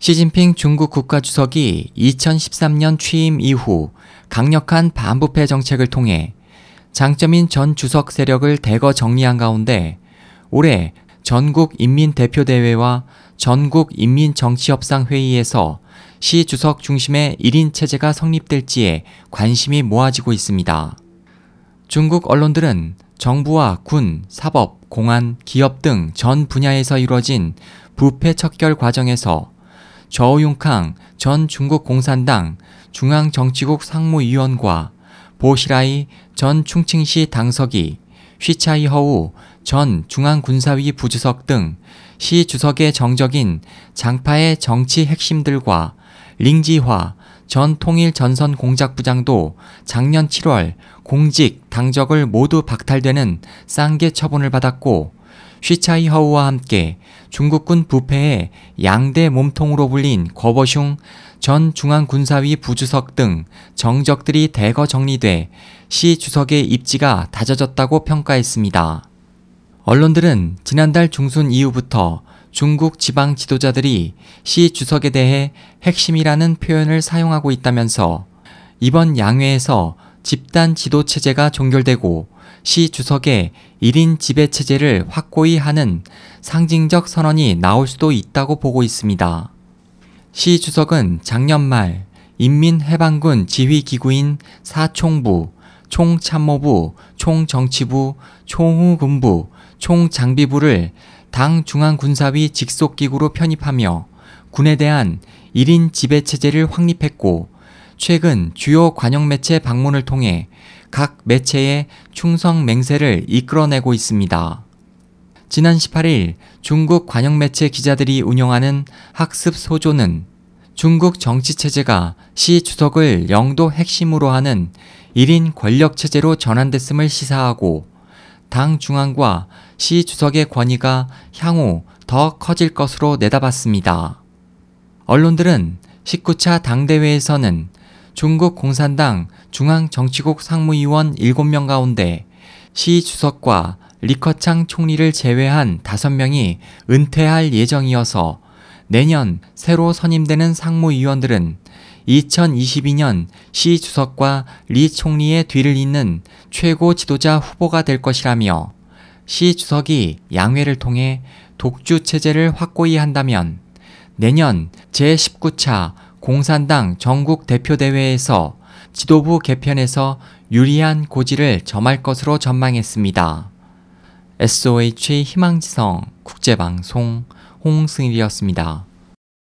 시진핑 중국 국가주석이 2013년 취임 이후 강력한 반부패 정책을 통해 장점인 전 주석 세력을 대거 정리한 가운데 올해 전국 인민대표대회와 전국 인민정치협상회의에서 시 주석 중심의 1인 체제가 성립될지에 관심이 모아지고 있습니다. 중국 언론들은 정부와 군, 사법, 공안, 기업 등 전 분야에서 이루어진 부패 척결 과정에서 저우융캉 전 중국 공산당 중앙정치국 상무위원과 보시라이 전 충칭시 당서기, 휘차이 허우 전 중앙군사위 부주석 등 시 주석의 정적인 장파의 정치 핵심들과 링지화 전 통일 전선 공작부장도 작년 7월 공직, 당적을 모두 박탈되는 쌍계 처분을 받았고 쉬차이 허우와 함께 중국군 부패의 양대 몸통으로 불린 거버슝 전 중앙군사위 부주석 등 정적들이 대거 정리돼 시 주석의 입지가 다져졌다고 평가했습니다. 언론들은 지난달 중순 이후부터 중국 지방 지도자들이 시 주석에 대해 핵심이라는 표현을 사용하고 있다면서 이번 양회에서 집단 지도 체제가 종결되고 시 주석의 1인 지배 체제를 확고히 하는 상징적 선언이 나올 수도 있다고 보고 있습니다. 시 주석은 작년 말 인민해방군 지휘기구인 사총부, 총참모부, 총정치부, 총후군부, 총장비부를 당 중앙군사위 직속기구로 편입하며 군에 대한 1인 지배체제를 확립했고 최근 주요 관영 매체 방문을 통해 각 매체의 충성 맹세를 이끌어내고 있습니다. 지난 18일 중국 관영 매체 기자들이 운영하는 학습 소조는 중국 정치체제가 시 주석을 영도 핵심으로 하는 1인 권력체제로 전환됐음을 시사하고 당 중앙과 시 주석의 권위가 향후 더 커질 것으로 내다봤습니다. 언론들은 19차 당대회에서는 중국 공산당 중앙정치국 상무위원 7명 가운데 시 주석과 리커창 총리를 제외한 5명이 은퇴할 예정이어서 내년 새로 선임되는 상무위원들은 2022년 시 주석과 리 총리의 뒤를 잇는 최고 지도자 후보가 될 것이라며 시 주석이 양회를 통해 독주 체제를 확고히 한다면 내년 제19차 공산당 전국 대표대회에서 지도부 개편에서 유리한 고지를 점할 것으로 전망했습니다. SOH 희망지성 국제방송 홍승일이었습니다.